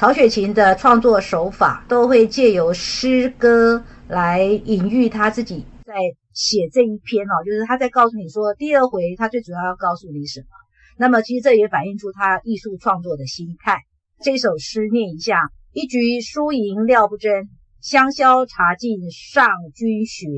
曹雪芹的创作手法都会借由诗歌来隐喻他自己在写这一篇哦，就是他在告诉你说，第二回他最主要要告诉你什么。那么其实这也反映出他艺术创作的心态。这首诗念一下：一局输赢料不真，香消茶尽上君寻。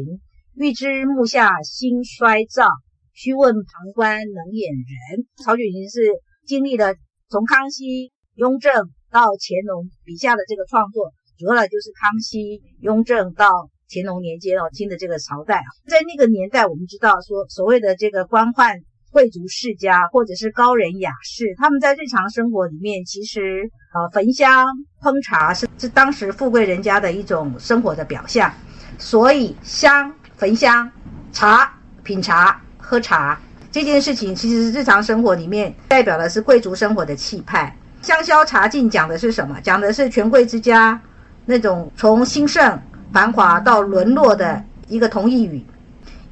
欲知目下兴衰兆，须问旁观冷眼人。曹雪芹是经历了从康熙、雍正到乾隆笔下的这个创作，主要的就是康熙、雍正到乾隆年间哦，清的这个朝代啊，在那个年代，我们知道说所谓的这个官宦。贵族世家或者是高人雅士，他们在日常生活里面，其实呃焚香烹茶是是当时富贵人家的一种生活的表象。所以香焚香、茶品茶、喝茶这件事情，其实日常生活里面代表的是贵族生活的气派。香消茶尽讲的是什么？讲的是权贵之家那种从兴盛繁华到沦落的一个同义语。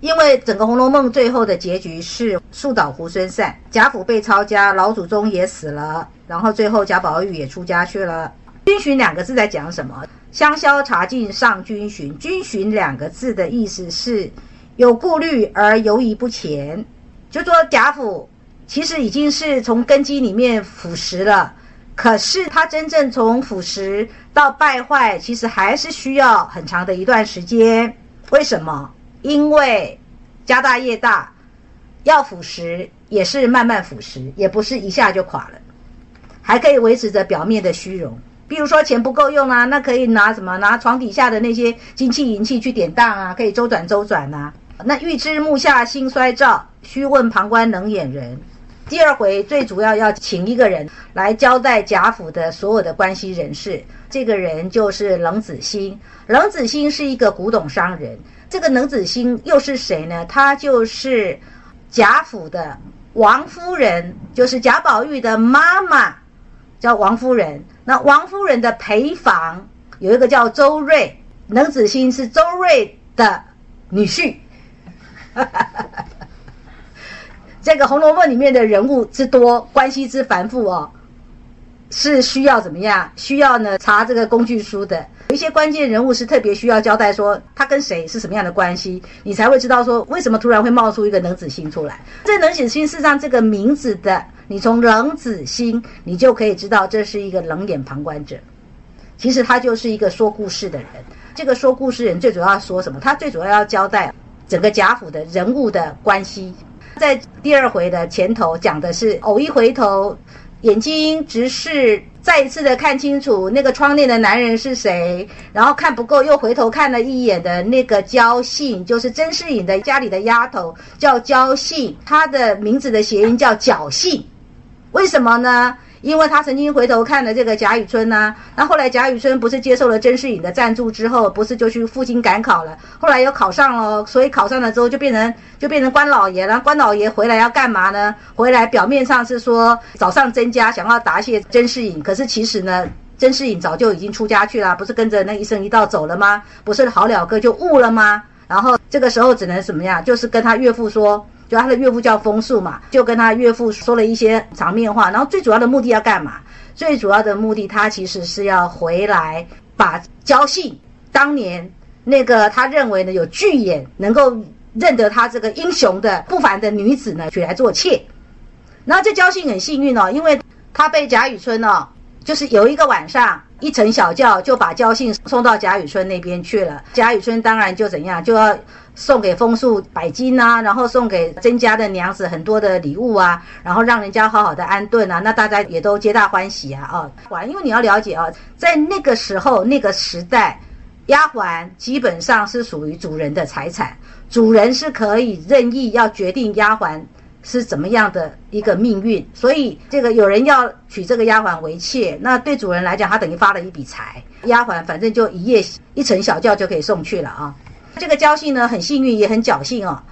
因为整个《红楼梦》最后的结局是树倒猢狲散，贾府被抄家，老祖宗也死了，然后最后贾宝玉也出家去了。君寻两个字在讲什么？香消茶尽上君寻。君寻两个字的意思是有顾虑而犹疑不前，就说贾府其实已经是从根基里面腐蚀了，可是他真正从腐蚀到败坏，其实还是需要很长的一段时间。为什么？因为家大业大，要腐蚀也是慢慢腐蚀，也不是一下就垮了，还可以维持着表面的虚荣。比如说钱不够用啊，那可以拿什么？拿床底下的那些金器银器去典当啊，可以周转周转呐。那欲知目下兴衰兆，须问旁观冷眼人。第二回最主要要请一个人来交代贾府的所有的关系人士，这个人就是冷子兴。冷子兴是一个古董商人。这个冷子兴又是谁呢？他就是贾府的王夫人，就是贾宝玉的妈妈，叫王夫人。那王夫人的陪房有一个叫周瑞，冷子兴是周瑞的女婿。这个《红楼梦》里面的人物之多，关系之繁复哦。是需要怎么样？需要呢查这个工具书的，有一些关键人物是特别需要交代，说他跟谁是什么样的关系，你才会知道说为什么突然会冒出一个冷子兴出来。这冷子兴事实上这个名字的，你从冷子兴，你就可以知道这是一个冷眼旁观者。其实他就是一个说故事的人。这个说故事人最主要说什么？他最主要要交代整个贾府的人物的关系。在第二回的前头讲的是偶一回头。眼睛直视，再一次的看清楚那个窗内的男人是谁，然后看不够，又回头看了一眼的那个焦信，就是甄士隐的家里的丫头，叫焦信，她的名字的谐音叫侥幸，为什么呢？因为他曾经回头看了这个贾雨村呐，那后来贾雨村不是接受了甄士隐的赞助之后，不是就去赴京赶考了，后来又考上了，所以考上了之后就变成就变成官老爷了。官老爷回来要干嘛呢？回来表面上是说找上甄家，想要答谢甄士隐，可是其实呢，甄士隐早就已经出家去了，不是跟着那一生一道走了吗？不是好了哥就悟了吗？然后这个时候只能什么呀？就是跟他岳父说。就他的岳父叫风树嘛，就跟他岳父说了一些场面话，然后最主要的目的要干嘛？最主要的目的，他其实是要回来把焦信当年那个他认为呢有巨眼能够认得他这个英雄的不凡的女子呢娶来做妾。然后这焦信很幸运哦，因为他被贾雨村哦，就是有一个晚上一乘小轿就把焦信送到贾雨村那边去了。贾雨村当然就怎样就要。送给枫树百金啊，然后送给甄家的娘子很多的礼物啊，然后让人家好好的安顿啊，那大家也都皆大欢喜啊啊！还因为你要了解啊，在那个时候那个时代，丫鬟基本上是属于主人的财产，主人是可以任意要决定丫鬟是怎么样的一个命运，所以这个有人要娶这个丫鬟为妾，那对主人来讲，他等于发了一笔财，丫鬟反正就一夜一乘小轿就可以送去了啊。这个交信呢，很幸运也很侥幸哦，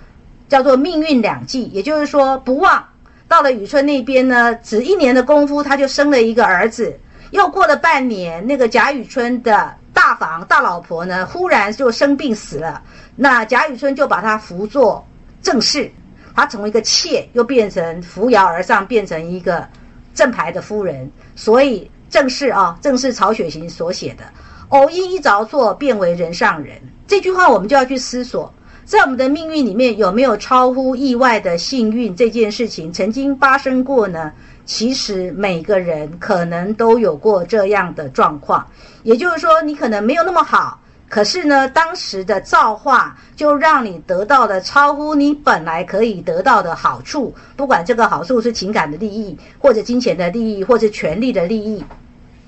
叫做命运两际，也就是说不忘到了雨村那边呢，只一年的功夫，他就生了一个儿子。又过了半年，那个贾雨村的大房大老婆呢，忽然就生病死了。那贾雨村就把他扶作正室，他从一个妾又变成扶摇而上，变成一个正牌的夫人。所以正是啊，正是曹雪芹所写的“偶因一着错，变为人上人”这句话，我们就要去思索，在我们的命运里面有没有超乎意外的幸运这件事情曾经发生过呢？其实每个人可能都有过这样的状况，也就是说，你可能没有那么好。可是呢，当时的造化就让你得到了超乎你本来可以得到的好处，不管这个好处是情感的利益，或者金钱的利益，或者权力的利益，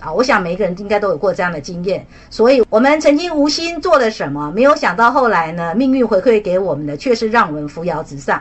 啊，我想每一个人应该都有过这样的经验。所以，我们曾经无心做了什么，没有想到后来呢，命运回馈给我们的却是让我们扶摇直上。